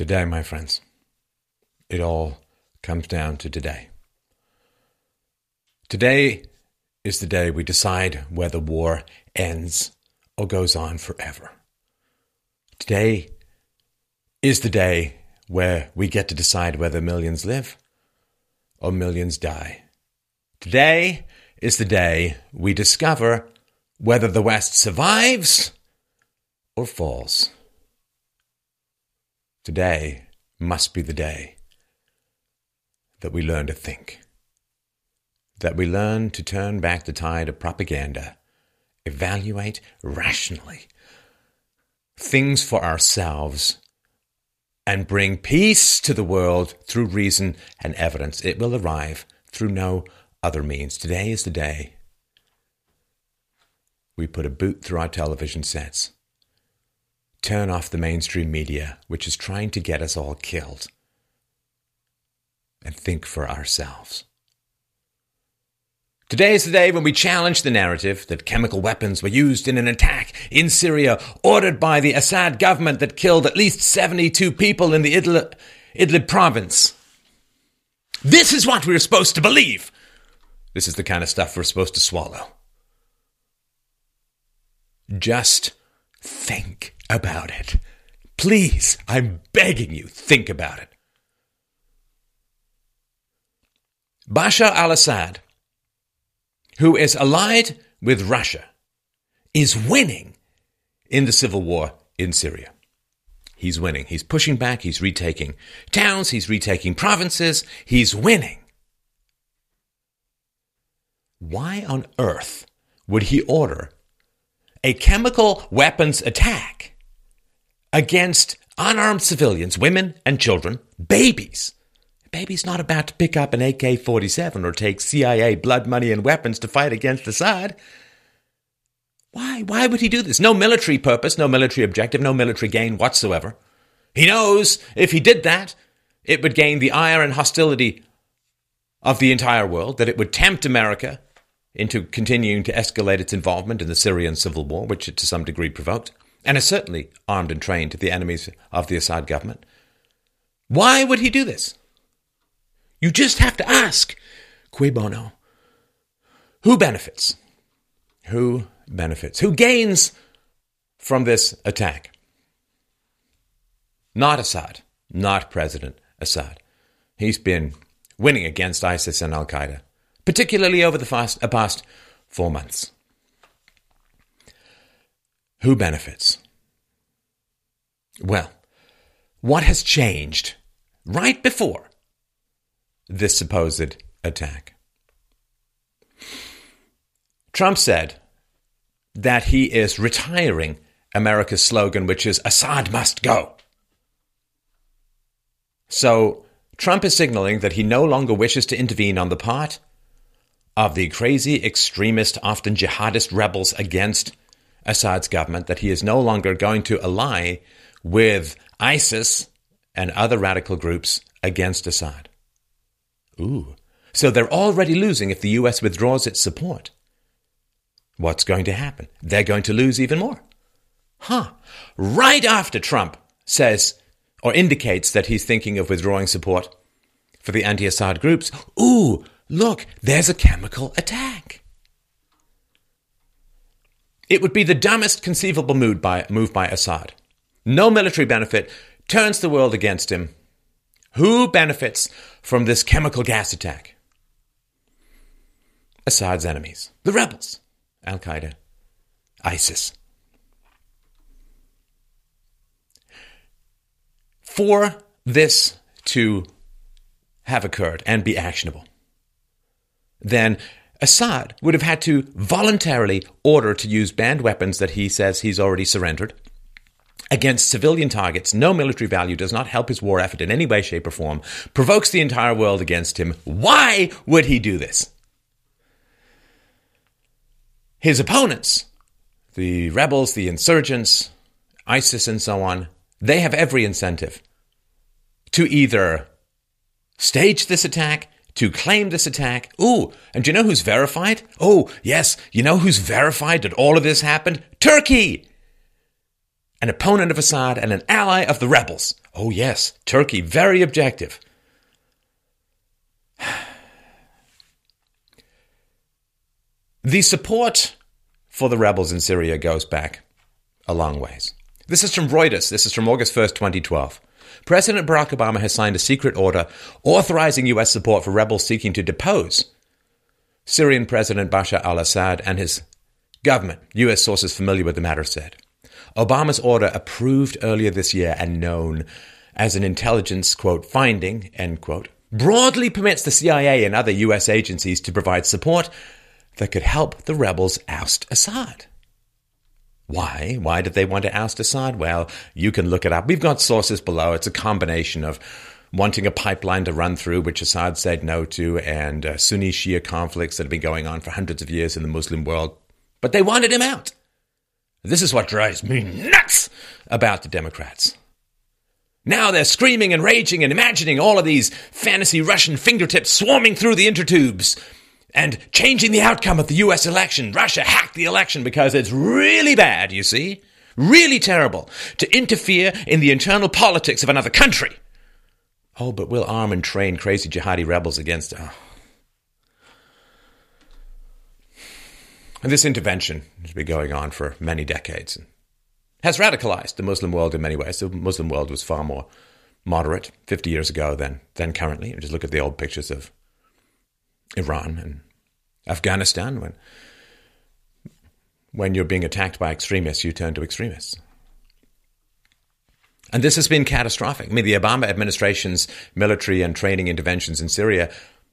Today, my friends, it all comes down to today. Today is the day we decide whether war ends or goes on forever. Today is the day where we get to decide whether millions live or millions die. Today is the day we discover whether the West survives or falls. Today must be the day that we learn to think, that we learn to turn back the tide of propaganda, evaluate rationally things for ourselves, and bring peace to the world through reason and evidence. It will arrive through no other means. Today is the day we put a boot through our television sets turn off the mainstream media, which is trying to get us all killed, and think for ourselves. Today is the day when we challenge the narrative that chemical weapons were used in an attack in Syria ordered by the Assad government that killed at least 72 people in the Idlib, Idlib province. This is what we're supposed to believe. This is the kind of stuff we're supposed to swallow. Just think about it. Please, I'm begging you, think about it. Bashar al Assad, who is allied with Russia, is winning in the civil war in Syria. He's winning. He's pushing back. He's retaking towns. He's retaking provinces. He's winning. Why on earth would he order a chemical weapons attack against unarmed civilians, women and children, babies. baby's not about to pick up an AK 47 or take CIA blood money and weapons to fight against Assad. Why? Why would he do this? No military purpose, no military objective, no military gain whatsoever. He knows if he did that, it would gain the ire and hostility of the entire world, that it would tempt America into continuing to escalate its involvement in the Syrian civil war, which it to some degree provoked and is certainly armed and trained to the enemies of the Assad government. Why would he do this? You just have to ask, cui bono? Who benefits? Who benefits? Who gains from this attack? Not Assad, not President Assad. He's been winning against ISIS and Al Qaeda, particularly over the past, uh, past four months. Who benefits? Well, what has changed right before this supposed attack? Trump said that he is retiring America's slogan, which is Assad must go. So Trump is signaling that he no longer wishes to intervene on the part of the crazy, extremist, often jihadist rebels against Assad's government that he is no longer going to ally with ISIS and other radical groups against Assad. Ooh. So they're already losing if the US withdraws its support. What's going to happen? They're going to lose even more. Huh. Right after Trump says or indicates that he's thinking of withdrawing support for the anti Assad groups, ooh, look, there's a chemical attack. It would be the dumbest conceivable move by, move by Assad. No military benefit, turns the world against him. Who benefits from this chemical gas attack? Assad's enemies, the rebels, Al Qaeda, ISIS. For this to have occurred and be actionable, then Assad would have had to voluntarily order to use banned weapons that he says he's already surrendered against civilian targets. No military value does not help his war effort in any way, shape, or form, provokes the entire world against him. Why would he do this? His opponents, the rebels, the insurgents, ISIS, and so on, they have every incentive to either stage this attack to claim this attack. Ooh, and do you know who's verified? Oh, yes, you know who's verified that all of this happened? Turkey! an opponent of Assad and an ally of the rebels. Oh, yes, Turkey, very objective. The support for the rebels in Syria goes back a long ways. This is from Reuters. This is from August 1st, 2012. President Barack Obama has signed a secret order authorizing U.S. support for rebels seeking to depose Syrian President Bashar al Assad and his government, U.S. sources familiar with the matter said. Obama's order, approved earlier this year and known as an intelligence, quote, finding, end quote, broadly permits the CIA and other U.S. agencies to provide support that could help the rebels oust Assad. Why? Why did they want to oust Assad? Well, you can look it up. We've got sources below. It's a combination of wanting a pipeline to run through, which Assad said no to, and uh, Sunni Shia conflicts that have been going on for hundreds of years in the Muslim world. But they wanted him out. This is what drives me nuts about the Democrats. Now they're screaming and raging and imagining all of these fantasy Russian fingertips swarming through the intertubes and changing the outcome of the US election. Russia hacked the election because it's really bad, you see? Really terrible to interfere in the internal politics of another country. Oh, but we'll arm and train crazy jihadi rebels against. Oh. And this intervention has been going on for many decades and has radicalized the Muslim world in many ways. The Muslim world was far more moderate 50 years ago than, than currently. Just look at the old pictures of Iran and Afghanistan. When, when you're being attacked by extremists, you turn to extremists. And this has been catastrophic. I mean, the Obama administration's military and training interventions in Syria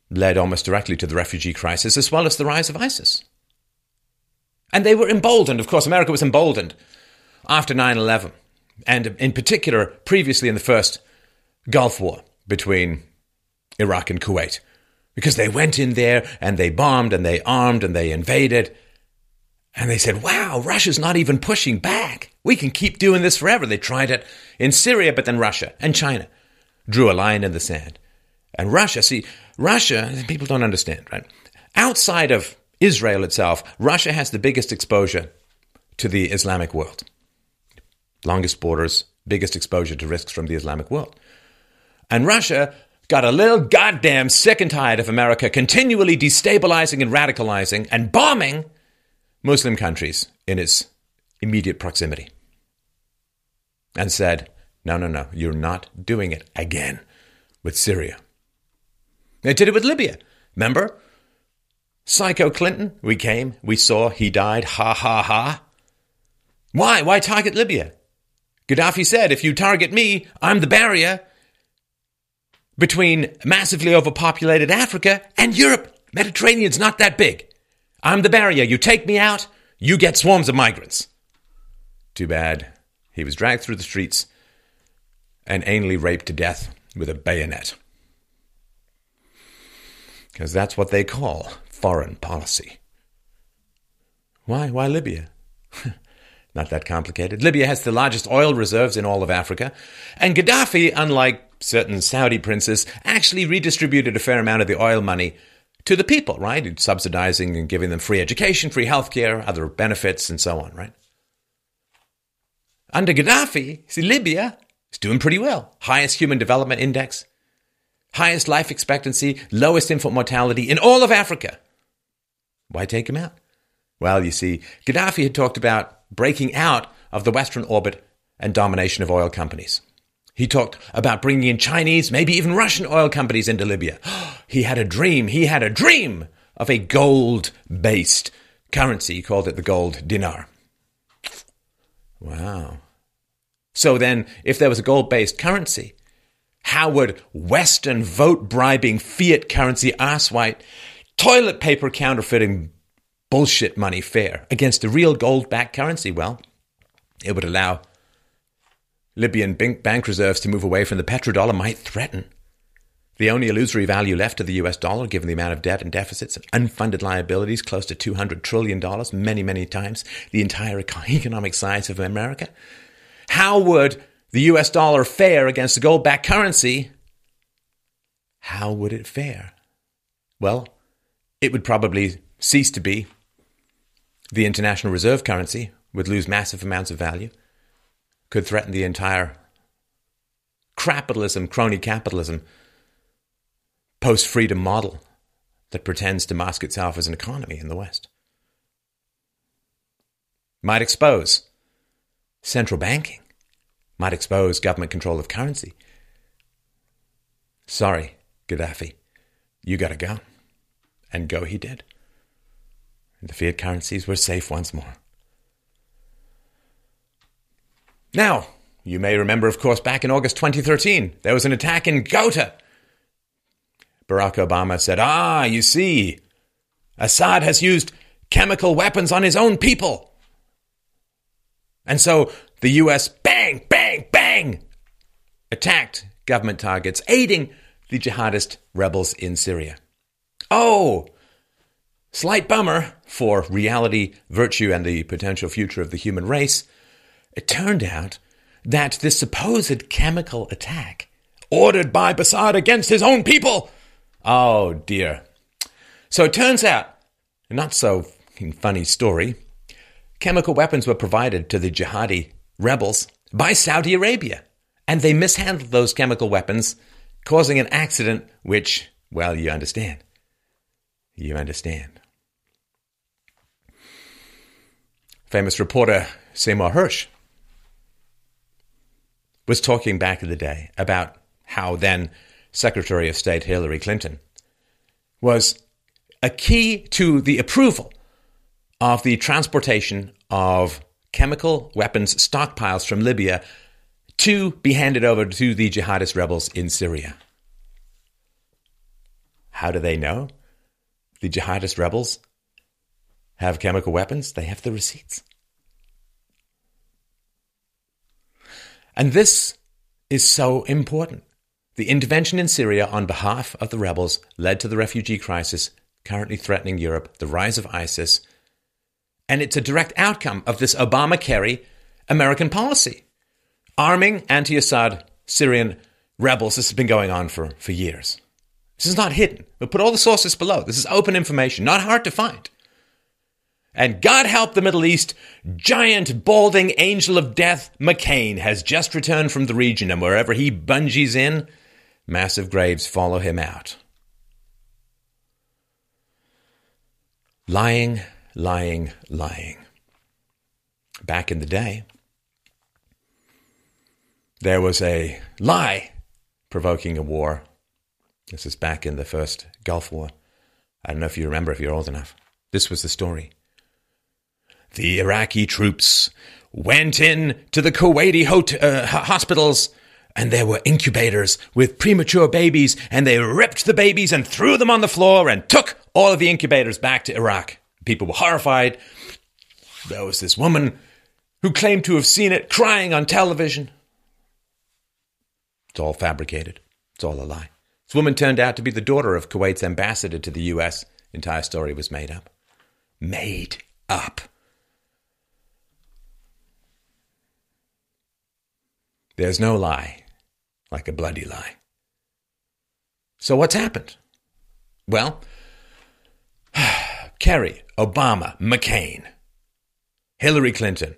led almost directly to the refugee crisis as well as the rise of ISIS. And they were emboldened. Of course, America was emboldened after 9 11, and in particular, previously in the first Gulf War between Iraq and Kuwait, because they went in there and they bombed and they armed and they invaded. And they said, wow, Russia's not even pushing back. We can keep doing this forever. They tried it in Syria, but then Russia and China drew a line in the sand. And Russia, see, Russia, people don't understand, right? Outside of Israel itself, Russia has the biggest exposure to the Islamic world. Longest borders, biggest exposure to risks from the Islamic world. And Russia got a little goddamn sick and tired of America continually destabilizing and radicalizing and bombing Muslim countries in its immediate proximity. And said, no, no, no, you're not doing it again with Syria. They did it with Libya. Remember? Psycho Clinton, we came, we saw, he died, ha ha ha. Why? Why target Libya? Gaddafi said, if you target me, I'm the barrier between massively overpopulated Africa and Europe. Mediterranean's not that big. I'm the barrier. You take me out, you get swarms of migrants. Too bad. He was dragged through the streets and anally raped to death with a bayonet. Because that's what they call foreign policy. Why? Why Libya? Not that complicated. Libya has the largest oil reserves in all of Africa, and Gaddafi, unlike certain Saudi princes, actually redistributed a fair amount of the oil money to the people, right? Subsidizing and giving them free education, free healthcare, other benefits, and so on, right? Under Gaddafi, see, Libya is doing pretty well. Highest human development index, highest life expectancy, lowest infant mortality in all of Africa. Why take him out? Well, you see, Gaddafi had talked about breaking out of the Western orbit and domination of oil companies. He talked about bringing in Chinese, maybe even Russian oil companies into Libya. He had a dream. He had a dream of a gold based currency. He called it the gold dinar. Wow. So then, if there was a gold based currency, how would Western vote bribing fiat currency ass white toilet paper counterfeiting bullshit money fare against a real gold backed currency? Well, it would allow Libyan bank reserves to move away from the petrodollar, might threaten the only illusory value left of the US dollar, given the amount of debt and deficits and unfunded liabilities, close to $200 trillion, many, many times the entire economic size of America. How would the US dollar fare against the gold backed currency? How would it fare? Well, it would probably cease to be the international reserve currency, would lose massive amounts of value. Could threaten the entire capitalism, crony capitalism, post freedom model that pretends to mask itself as an economy in the West. Might expose central banking, might expose government control of currency. Sorry, Gaddafi, you gotta go. And go he did. The fiat currencies were safe once more. Now, you may remember, of course, back in August 2013, there was an attack in Ghouta. Barack Obama said, Ah, you see, Assad has used chemical weapons on his own people. And so the US, bang, bang, bang, attacked government targets, aiding the jihadist rebels in Syria. Oh, slight bummer for reality, virtue, and the potential future of the human race. It turned out that this supposed chemical attack, ordered by Assad against his own people, oh dear. So it turns out, not so funny story, chemical weapons were provided to the jihadi rebels by Saudi Arabia, and they mishandled those chemical weapons, causing an accident which, well, you understand. You understand. Famous reporter Seymour Hersh was talking back in the day about how then Secretary of State Hillary Clinton was a key to the approval of the transportation of chemical weapons stockpiles from Libya to be handed over to the jihadist rebels in Syria. How do they know? The jihadist rebels have chemical weapons, they have the receipts. And this is so important. The intervention in Syria on behalf of the rebels led to the refugee crisis currently threatening Europe, the rise of ISIS, and it's a direct outcome of this Obama Kerry American policy. Arming anti Assad Syrian rebels, this has been going on for, for years. This is not hidden. We'll put all the sources below. This is open information, not hard to find. And God help the Middle East, giant balding angel of death McCain has just returned from the region, and wherever he bungees in, massive graves follow him out. Lying, lying, lying. Back in the day, there was a lie provoking a war. This is back in the first Gulf War. I don't know if you remember, if you're old enough. This was the story the Iraqi troops went in to the Kuwaiti hot- uh, hospitals and there were incubators with premature babies, and they ripped the babies and threw them on the floor and took all of the incubators back to Iraq. People were horrified. There was this woman who claimed to have seen it crying on television. It's all fabricated. It's all a lie. This woman turned out to be the daughter of Kuwait's ambassador to the US. Entire story was made up. Made up. There's no lie like a bloody lie. So what's happened? Well, Kerry, Obama, McCain, Hillary Clinton,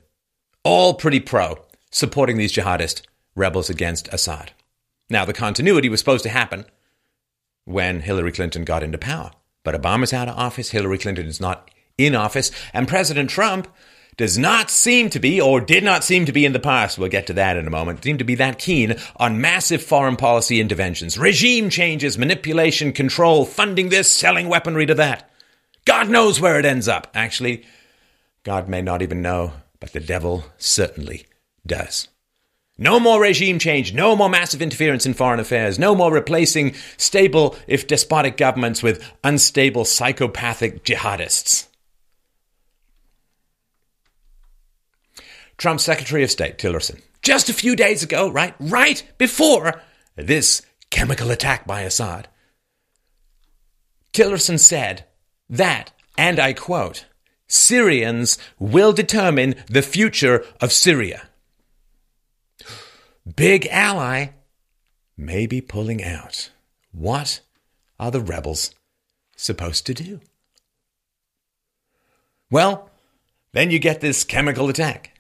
all pretty pro supporting these jihadist rebels against Assad. Now, the continuity was supposed to happen when Hillary Clinton got into power. But Obama's out of office, Hillary Clinton is not in office, and President Trump does not seem to be, or did not seem to be in the past, we'll get to that in a moment, seem to be that keen on massive foreign policy interventions, regime changes, manipulation, control, funding this, selling weaponry to that. God knows where it ends up. Actually, God may not even know, but the devil certainly does. No more regime change, no more massive interference in foreign affairs, no more replacing stable, if despotic governments with unstable psychopathic jihadists. Trump's Secretary of State, Tillerson, just a few days ago, right, right before this chemical attack by Assad, Tillerson said that, and I quote, Syrians will determine the future of Syria. Big ally may be pulling out. What are the rebels supposed to do? Well, then you get this chemical attack.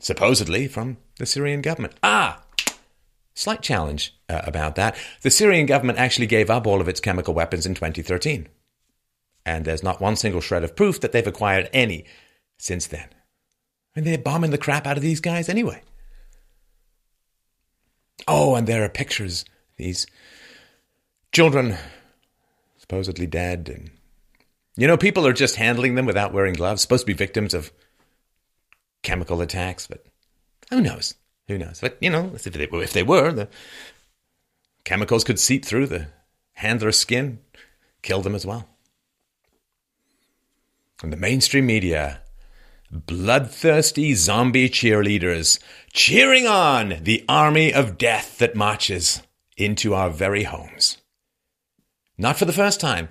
Supposedly from the Syrian government. Ah, slight challenge uh, about that. The Syrian government actually gave up all of its chemical weapons in 2013. And there's not one single shred of proof that they've acquired any since then. And they're bombing the crap out of these guys anyway. Oh, and there are pictures. These children supposedly dead. And, you know, people are just handling them without wearing gloves, supposed to be victims of chemical attacks, but who knows? Who knows? But, you know, if they, if they were, the chemicals could seep through the handler's skin, kill them as well. And the mainstream media, bloodthirsty zombie cheerleaders, cheering on the army of death that marches into our very homes. Not for the first time.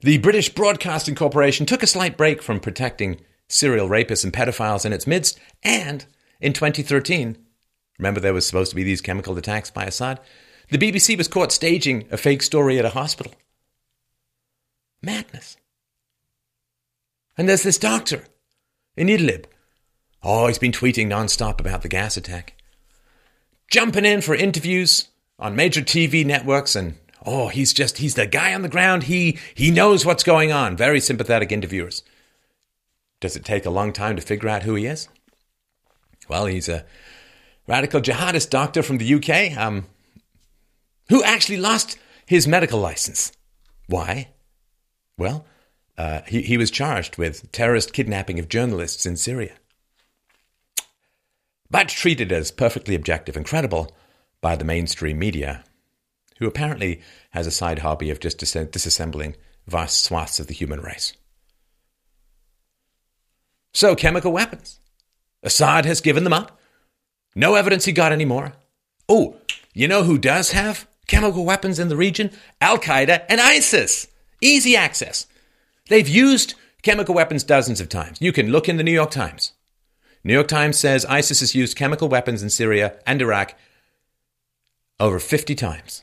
The British Broadcasting Corporation took a slight break from protecting serial rapists and pedophiles in its midst, and in 2013, remember there was supposed to be these chemical attacks by Assad? The BBC was caught staging a fake story at a hospital. Madness. And there's this doctor in Idlib. Oh, he's been tweeting nonstop about the gas attack. Jumping in for interviews on major TV networks and Oh, he's just he's the guy on the ground. He he knows what's going on. Very sympathetic interviewers. Does it take a long time to figure out who he is? Well, he's a radical jihadist doctor from the UK um, who actually lost his medical license. Why? Well, uh, he, he was charged with terrorist kidnapping of journalists in Syria. But treated as perfectly objective and credible by the mainstream media who apparently has a side hobby of just dis- disassembling vast swaths of the human race. So, chemical weapons. Assad has given them up. No evidence he got any more. Oh, you know who does have chemical weapons in the region? Al Qaeda and ISIS. Easy access. They've used chemical weapons dozens of times. You can look in the New York Times. New York Times says ISIS has used chemical weapons in Syria and Iraq over 50 times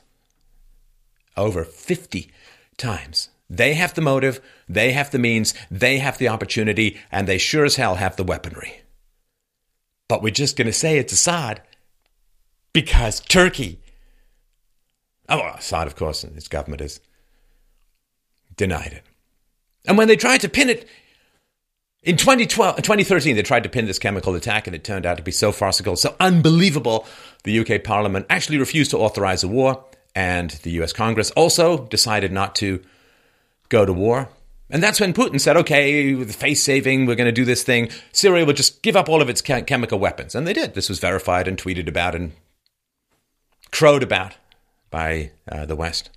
over 50 times. They have the motive, they have the means, they have the opportunity, and they sure as hell have the weaponry. But we're just going to say it's Assad because Turkey. Oh, Assad, of course, and his government has denied it. And when they tried to pin it in 2012, 2013, they tried to pin this chemical attack, and it turned out to be so farcical, so unbelievable. The UK Parliament actually refused to authorize a war and the US Congress also decided not to go to war. And that's when Putin said, okay, with face saving, we're going to do this thing. Syria will just give up all of its chemical weapons. And they did. This was verified and tweeted about and crowed about by uh, the West.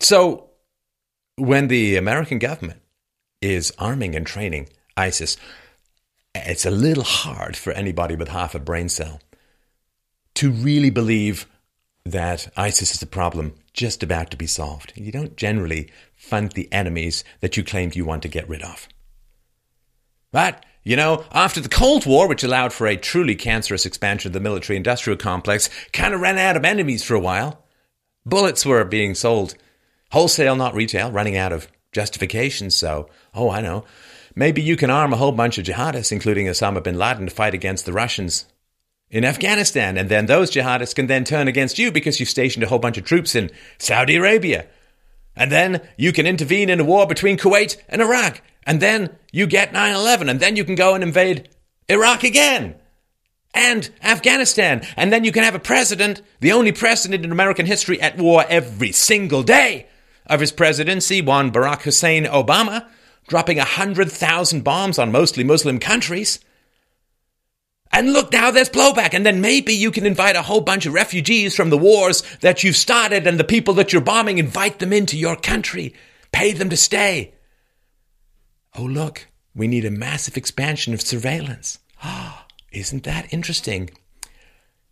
So when the American government is arming and training ISIS, it's a little hard for anybody with half a brain cell to really believe that ISIS is a problem just about to be solved. You don't generally fund the enemies that you claimed you want to get rid of. But, you know, after the Cold War, which allowed for a truly cancerous expansion of the military industrial complex, kind of ran out of enemies for a while. Bullets were being sold wholesale, not retail, running out of justification. So, oh, I know. Maybe you can arm a whole bunch of jihadists, including Osama bin Laden, to fight against the Russians in Afghanistan. And then those jihadists can then turn against you because you've stationed a whole bunch of troops in Saudi Arabia. And then you can intervene in a war between Kuwait and Iraq. And then you get 9 11. And then you can go and invade Iraq again. And Afghanistan. And then you can have a president, the only president in American history at war every single day of his presidency, one Barack Hussein Obama, dropping 100,000 bombs on mostly Muslim countries. And look, now there's blowback. And then maybe you can invite a whole bunch of refugees from the wars that you've started and the people that you're bombing, invite them into your country, pay them to stay. Oh, look, we need a massive expansion of surveillance. Ah, oh, isn't that interesting?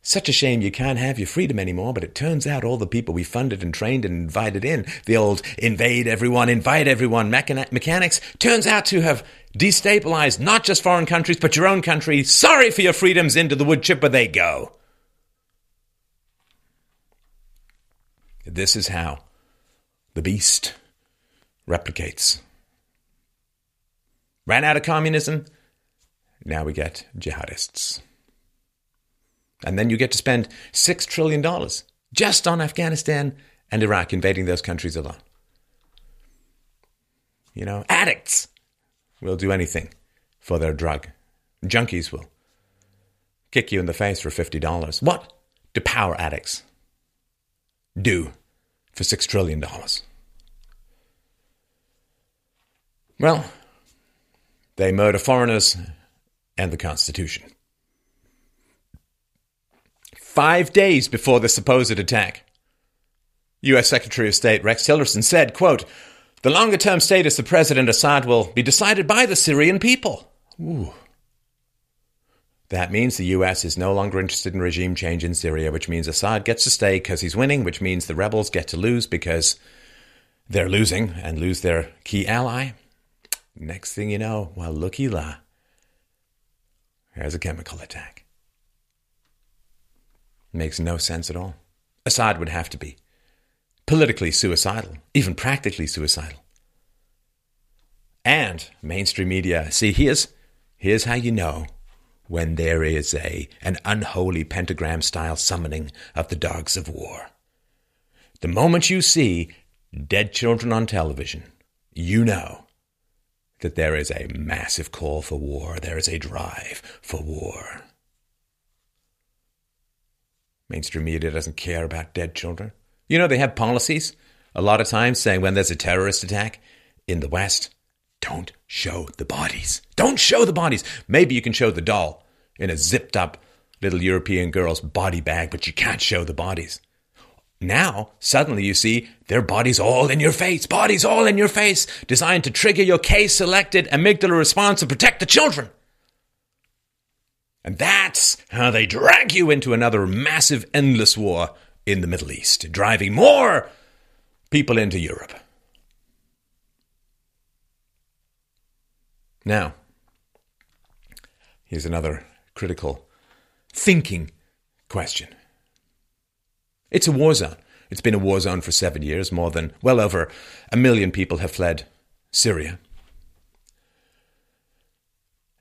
Such a shame you can't have your freedom anymore, but it turns out all the people we funded and trained and invited in, the old invade everyone, invite everyone mechanics, turns out to have destabilized not just foreign countries, but your own country. Sorry for your freedoms, into the wood chipper they go. This is how the beast replicates. Ran out of communism, now we get jihadists. And then you get to spend $6 trillion just on Afghanistan and Iraq, invading those countries alone. You know, addicts will do anything for their drug. Junkies will kick you in the face for $50. What do power addicts do for $6 trillion? Well, they murder foreigners and the Constitution. Five days before the supposed attack, U.S. Secretary of State Rex Tillerson said, quote, the longer term status of President Assad will be decided by the Syrian people. Ooh. That means the US is no longer interested in regime change in Syria, which means Assad gets to stay because he's winning, which means the rebels get to lose because they're losing and lose their key ally. Next thing you know, well, looky la, there's a chemical attack. Makes no sense at all. Assad would have to be politically suicidal, even practically suicidal. And mainstream media, see, here's, here's how you know when there is a, an unholy pentagram style summoning of the dogs of war. The moment you see dead children on television, you know that there is a massive call for war. There is a drive for war. Mainstream media doesn't care about dead children. You know, they have policies a lot of times saying when there's a terrorist attack in the West, don't show the bodies. Don't show the bodies. Maybe you can show the doll in a zipped up little European girl's body bag, but you can't show the bodies. Now, suddenly you see their bodies all in your face, bodies all in your face, designed to trigger your K selected amygdala response and protect the children. And that's how they drag you into another massive, endless war in the Middle East, driving more people into Europe. Now, here's another critical thinking question. It's a war zone. It's been a war zone for seven years. More than, well over a million people have fled Syria.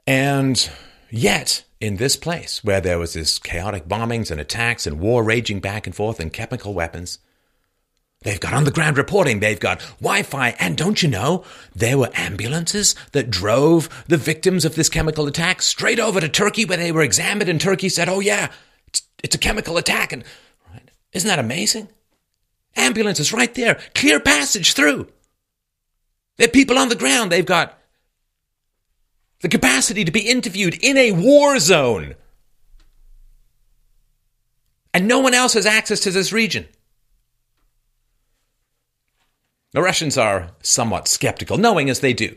And yet, in this place where there was this chaotic bombings and attacks and war raging back and forth and chemical weapons, They've got underground reporting. They've got Wi-Fi. And don't you know, there were ambulances that drove the victims of this chemical attack straight over to Turkey where they were examined and Turkey said, oh yeah, it's, it's a chemical attack. And right? isn't that amazing? Ambulances right there, clear passage through. There are people on the ground. They've got the capacity to be interviewed in a war zone. And no one else has access to this region. The Russians are somewhat skeptical, knowing as they do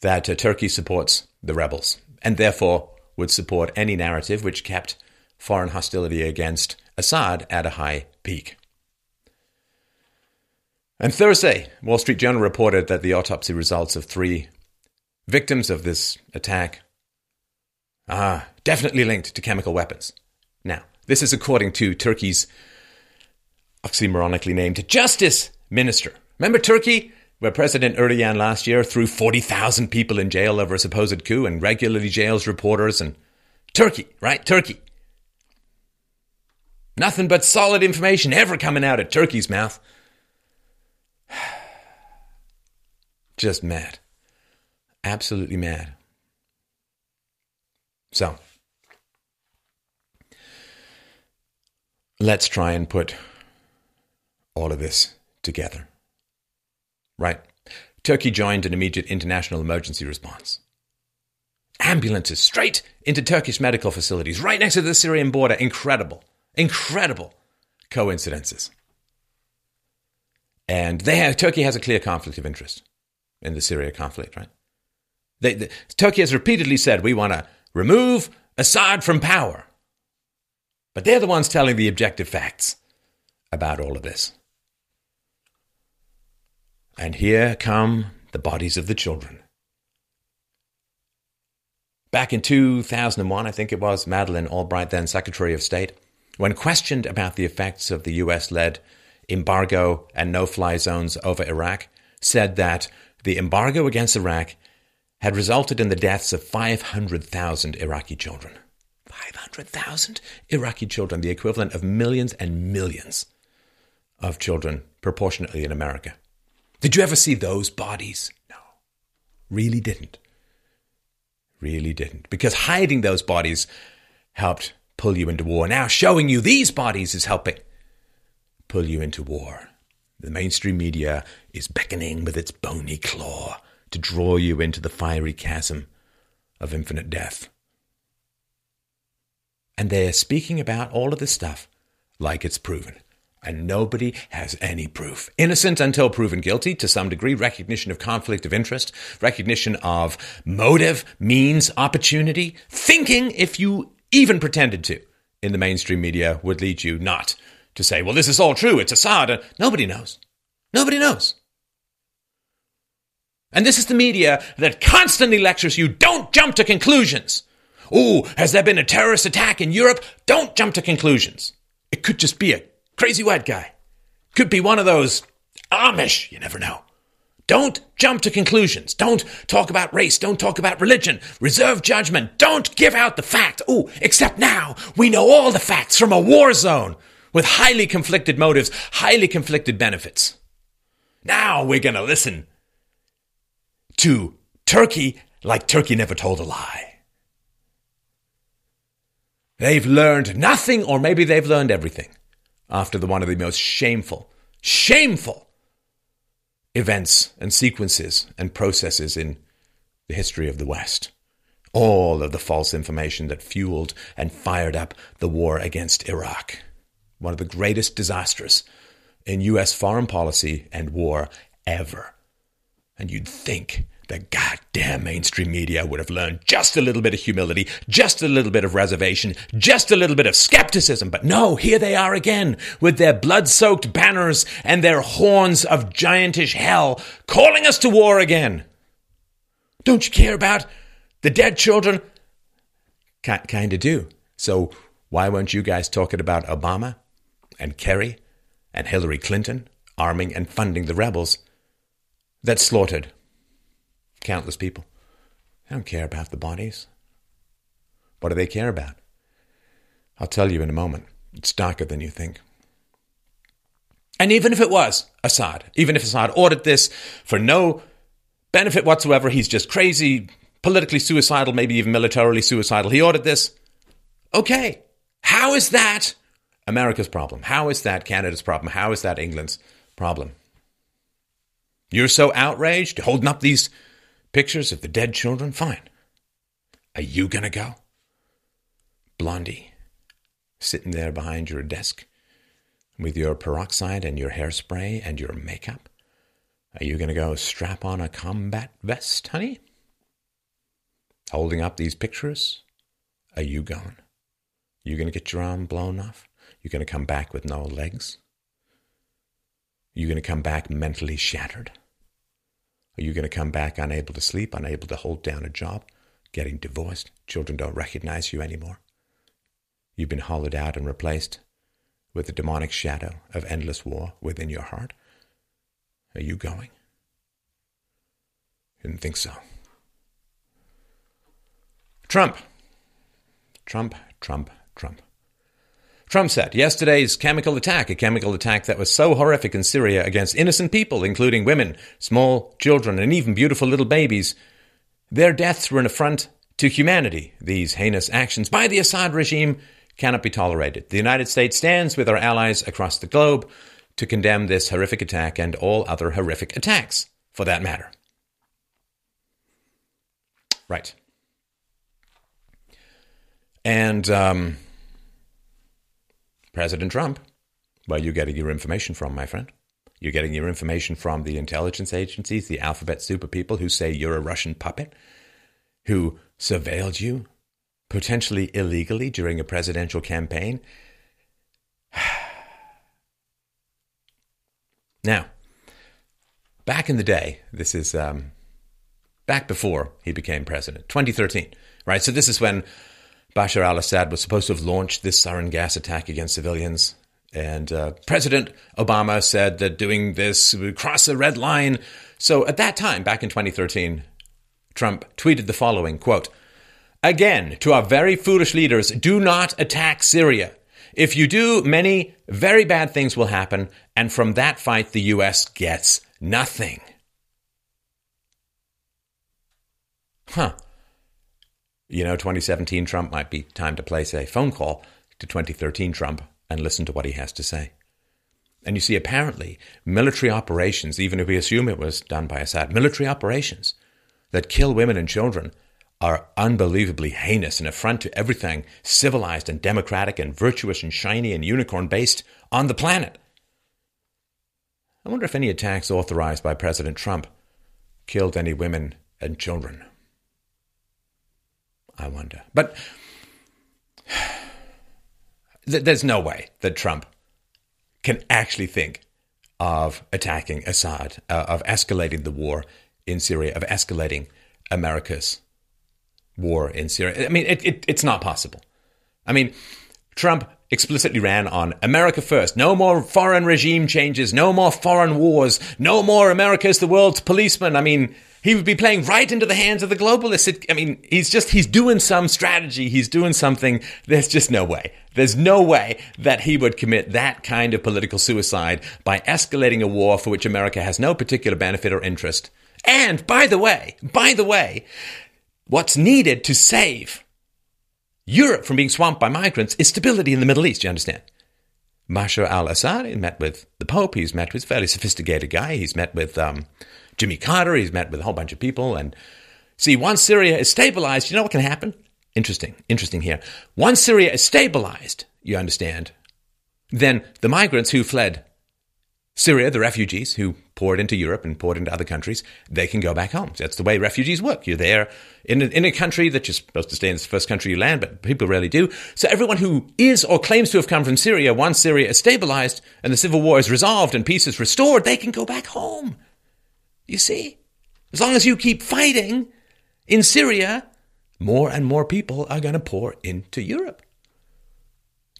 that uh, Turkey supports the rebels and therefore would support any narrative which kept foreign hostility against Assad at a high peak. And Thursday, Wall Street Journal reported that the autopsy results of three victims of this attack are definitely linked to chemical weapons. Now, this is according to Turkey's oxymoronically named Justice Minister. Remember Turkey, where President Erdogan last year threw 40,000 people in jail over a supposed coup and regularly jails reporters and Turkey, right? Turkey. Nothing but solid information ever coming out of Turkey's mouth. Just mad. Absolutely mad. So, let's try and put all of this together. Right. Turkey joined an immediate international emergency response. Ambulances straight into Turkish medical facilities right next to the Syrian border. Incredible. Incredible coincidences. And they have, Turkey has a clear conflict of interest in the Syria conflict, right? They, the, Turkey has repeatedly said, we want to remove Assad from power. But they're the ones telling the objective facts about all of this. And here come the bodies of the children. Back in 2001, I think it was, Madeleine Albright, then Secretary of State, when questioned about the effects of the US led embargo and no fly zones over Iraq, said that the embargo against Iraq had resulted in the deaths of 500,000 Iraqi children. 500,000 Iraqi children, the equivalent of millions and millions of children proportionately in America. Did you ever see those bodies? No. Really didn't. Really didn't. Because hiding those bodies helped pull you into war. Now showing you these bodies is helping pull you into war. The mainstream media is beckoning with its bony claw to draw you into the fiery chasm of infinite death. And they're speaking about all of this stuff like it's proven. And nobody has any proof. Innocent until proven guilty, to some degree, recognition of conflict of interest, recognition of motive, means, opportunity, thinking, if you even pretended to, in the mainstream media, would lead you not to say, well, this is all true, it's Assad. Nobody knows. Nobody knows. And this is the media that constantly lectures you don't jump to conclusions. Oh, has there been a terrorist attack in Europe? Don't jump to conclusions. It could just be a crazy white guy. Could be one of those Amish. You never know. Don't jump to conclusions. Don't talk about race. Don't talk about religion. Reserve judgment. Don't give out the fact. Oh, except now we know all the facts from a war zone with highly conflicted motives, highly conflicted benefits. Now we're going to listen to Turkey like Turkey never told a lie. They've learned nothing, or maybe they've learned everything after the one of the most shameful, shameful events and sequences and processes in the history of the West. All of the false information that fueled and fired up the war against Iraq. One of the greatest disasters in U.S. foreign policy and war ever. And you'd think the goddamn mainstream media would have learned just a little bit of humility, just a little bit of reservation, just a little bit of skepticism. But no, here they are again with their blood soaked banners and their horns of giantish hell calling us to war again. Don't you care about the dead children? Kind of do. So why weren't you guys talking about Obama and Kerry and Hillary Clinton arming and funding the rebels that slaughtered countless people. They don't care about the bodies. What do they care about? I'll tell you in a moment. It's darker than you think. And even if it was Assad, even if Assad ordered this for no benefit whatsoever, he's just crazy, politically suicidal, maybe even militarily suicidal, he ordered this. Okay. How is that America's problem? How is that Canada's problem? How is that England's problem? You're so outraged, holding up these Pictures of the dead children? Fine. Are you going to go? Blondie, sitting there behind your desk with your peroxide and your hairspray and your makeup. Are you going to go strap on a combat vest, honey? Holding up these pictures? Are you going? You going to get your arm blown off? You going to come back with no legs? You going to come back mentally shattered? Are you going to come back unable to sleep, unable to hold down a job, getting divorced? Children don't recognize you anymore. You've been hollowed out and replaced with the demonic shadow of endless war within your heart. Are you going? Didn't think so. Trump. Trump, Trump, Trump. Trump said yesterday's chemical attack, a chemical attack that was so horrific in Syria against innocent people, including women, small children, and even beautiful little babies, their deaths were an affront to humanity. These heinous actions by the Assad regime cannot be tolerated. The United States stands with our allies across the globe to condemn this horrific attack and all other horrific attacks, for that matter. Right. And um, President Trump. Where you're getting your information from, my friend. You're getting your information from the intelligence agencies, the alphabet super people who say you're a Russian puppet, who surveilled you, potentially illegally during a presidential campaign. now, back in the day, this is um, back before he became president, 2013, right? So this is when Bashar al Assad was supposed to have launched this sarin gas attack against civilians. And uh, President Obama said that doing this would cross a red line. So at that time, back in 2013, Trump tweeted the following quote, Again, to our very foolish leaders, do not attack Syria. If you do, many very bad things will happen, and from that fight, the U.S. gets nothing. Huh. You know, 2017 Trump might be time to place a phone call to 2013 Trump and listen to what he has to say. And you see, apparently, military operations, even if we assume it was done by Assad, military operations that kill women and children are unbelievably heinous and affront to everything civilized and democratic and virtuous and shiny and unicorn based on the planet. I wonder if any attacks authorized by President Trump killed any women and children. I wonder. But there's no way that Trump can actually think of attacking Assad, uh, of escalating the war in Syria, of escalating America's war in Syria. I mean, it, it, it's not possible. I mean, Trump explicitly ran on America first. No more foreign regime changes. No more foreign wars. No more America is the world's policeman. I mean, he would be playing right into the hands of the globalists. It, I mean, he's just, he's doing some strategy. He's doing something. There's just no way. There's no way that he would commit that kind of political suicide by escalating a war for which America has no particular benefit or interest. And by the way, by the way, what's needed to save Europe from being swamped by migrants is stability in the Middle East, you understand? Bashar al Assad met with the Pope. He's met with a fairly sophisticated guy. He's met with um, Jimmy Carter. He's met with a whole bunch of people. And see, once Syria is stabilized, you know what can happen? Interesting, interesting here. Once Syria is stabilized, you understand, then the migrants who fled Syria, the refugees who poured into Europe and poured into other countries, they can go back home. That's the way refugees work. You're there in a, in a country that you're supposed to stay in the first country you land, but people rarely do. So everyone who is or claims to have come from Syria, once Syria is stabilized and the civil war is resolved and peace is restored, they can go back home. You see? As long as you keep fighting in Syria, more and more people are going to pour into Europe.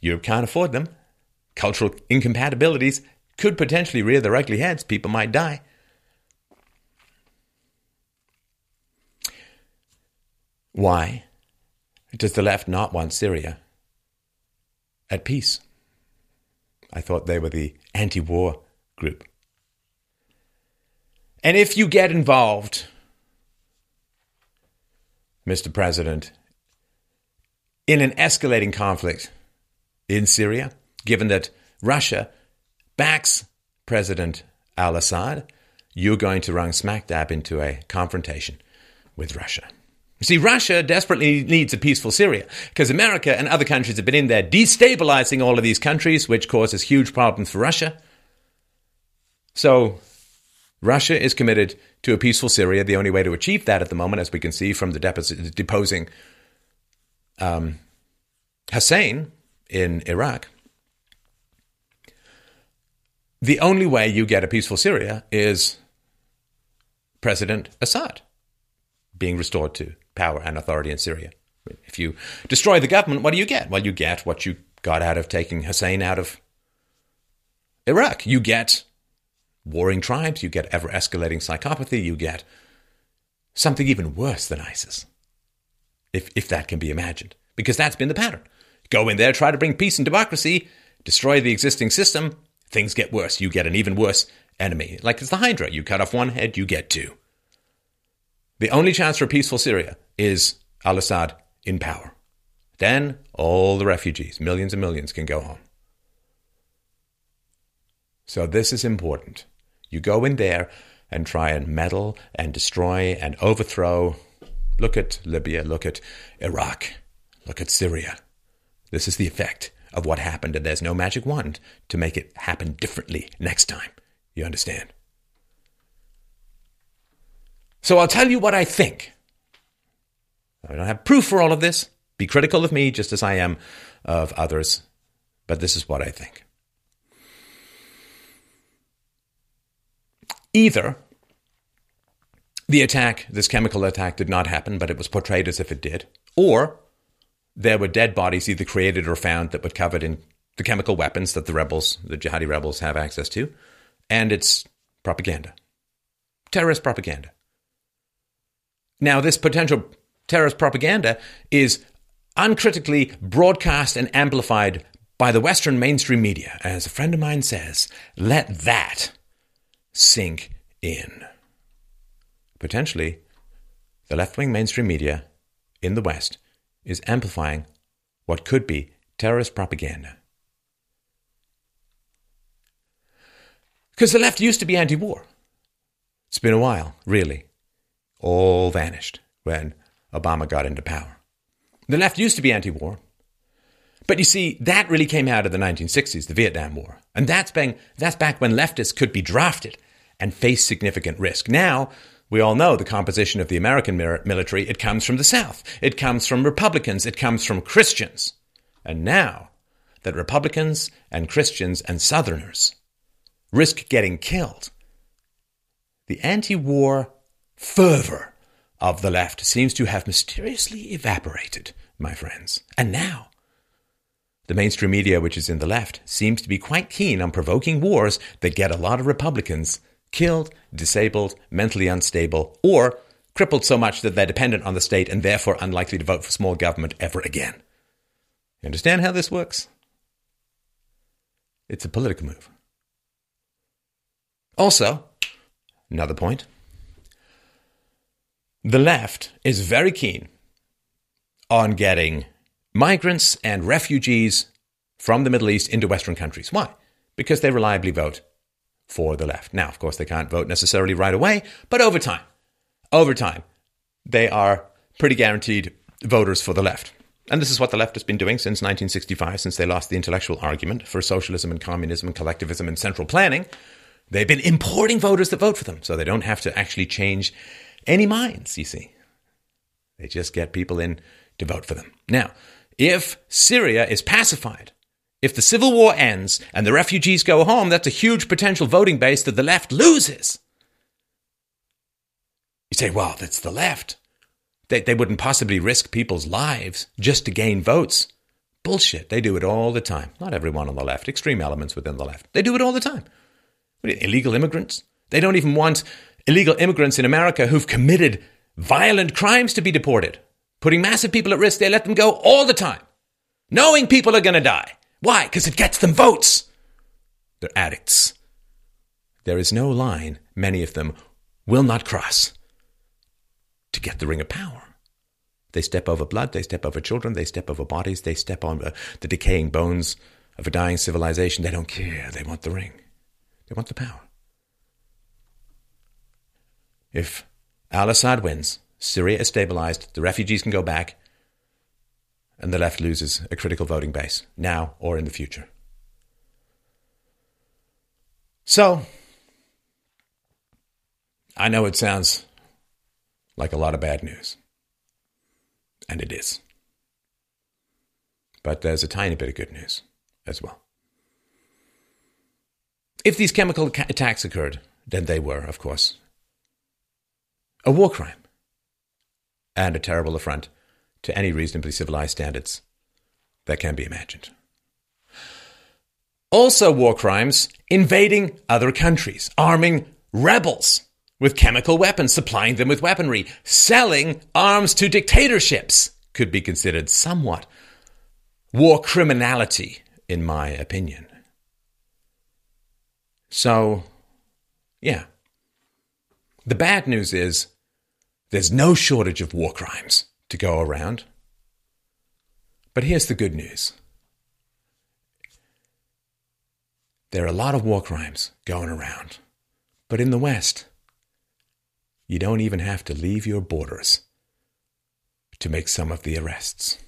Europe can't afford them. Cultural incompatibilities could potentially rear their ugly heads. People might die. Why does the left not want Syria at peace? I thought they were the anti war group. And if you get involved, Mr. President, in an escalating conflict in Syria, given that Russia backs President al Assad, you're going to run smack dab into a confrontation with Russia. You see, Russia desperately needs a peaceful Syria because America and other countries have been in there destabilizing all of these countries, which causes huge problems for Russia. So Russia is committed to a peaceful Syria. The only way to achieve that at the moment, as we can see from the deposing um, Hussein in Iraq, the only way you get a peaceful Syria is President Assad being restored to power and authority in Syria. If you destroy the government, what do you get? Well, you get what you got out of taking Hussein out of Iraq. You get warring tribes, you get ever escalating psychopathy, you get something even worse than ISIS, if, if that can be imagined. Because that's been the pattern. Go in there, try to bring peace and democracy, destroy the existing system, things get worse. You get an even worse enemy. Like it's the Hydra. You cut off one head, you get two. The only chance for peaceful Syria is al Assad in power. Then all the refugees, millions and millions, can go home. So this is important. You go in there and try and meddle and destroy and overthrow. Look at Libya, look at Iraq, look at Syria. This is the effect of what happened, and there's no magic wand to make it happen differently next time. You understand? So I'll tell you what I think. I don't have proof for all of this. Be critical of me just as I am of others, but this is what I think. Either the attack, this chemical attack, did not happen, but it was portrayed as if it did, or there were dead bodies either created or found that were covered in the chemical weapons that the rebels, the jihadi rebels, have access to, and it's propaganda, terrorist propaganda. Now, this potential terrorist propaganda is uncritically broadcast and amplified by the Western mainstream media. As a friend of mine says, let that sink in. Potentially, the left wing mainstream media in the West is amplifying what could be terrorist propaganda. Because the left used to be anti war. It's been a while, really. All vanished when Obama got into power. The left used to be anti war. But you see, that really came out of the 1960s, the Vietnam War. And that's, been, that's back when leftists could be drafted and face significant risk. Now, we all know the composition of the American military. It comes from the South. It comes from Republicans. It comes from Christians. And now that Republicans and Christians and Southerners risk getting killed, the anti war fervor of the left seems to have mysteriously evaporated, my friends. And now, the mainstream media, which is in the left, seems to be quite keen on provoking wars that get a lot of Republicans killed, disabled, mentally unstable, or crippled so much that they're dependent on the state and therefore unlikely to vote for small government ever again. You understand how this works? It's a political move. Also, another point the left is very keen on getting migrants and refugees from the Middle East into Western countries. Why? Because they reliably vote for the left. Now, of course, they can't vote necessarily right away, but over time, over time, they are pretty guaranteed voters for the left. And this is what the left has been doing since 1965, since they lost the intellectual argument for socialism and communism and collectivism and central planning. They've been importing voters that vote for them, so they don't have to actually change any minds, you see. They just get people in to vote for them. Now, if Syria is pacified, if the civil war ends and the refugees go home, that's a huge potential voting base that the left loses. You say, well, that's the left. They, they wouldn't possibly risk people's lives just to gain votes. Bullshit. They do it all the time. Not everyone on the left, extreme elements within the left. They do it all the time. Illegal immigrants. They don't even want illegal immigrants in America who've committed violent crimes to be deported. Putting massive people at risk, they let them go all the time, knowing people are going to die. Why? Because it gets them votes. They're addicts. There is no line many of them will not cross to get the ring of power. They step over blood, they step over children, they step over bodies, they step on uh, the decaying bones of a dying civilization. They don't care. They want the ring, they want the power. If al Assad wins, Syria is stabilized, the refugees can go back, and the left loses a critical voting base, now or in the future. So, I know it sounds like a lot of bad news, and it is. But there's a tiny bit of good news as well. If these chemical attacks occurred, then they were, of course, a war crime and a terrible affront to any reasonably civilized standards that can be imagined. Also, war crimes invading other countries, arming rebels with chemical weapons, supplying them with weaponry, selling arms to dictatorships could be considered somewhat war criminality, in my opinion. So, yeah. The bad news is there's no shortage of war crimes to go around. But here's the good news there are a lot of war crimes going around. But in the West, you don't even have to leave your borders to make some of the arrests.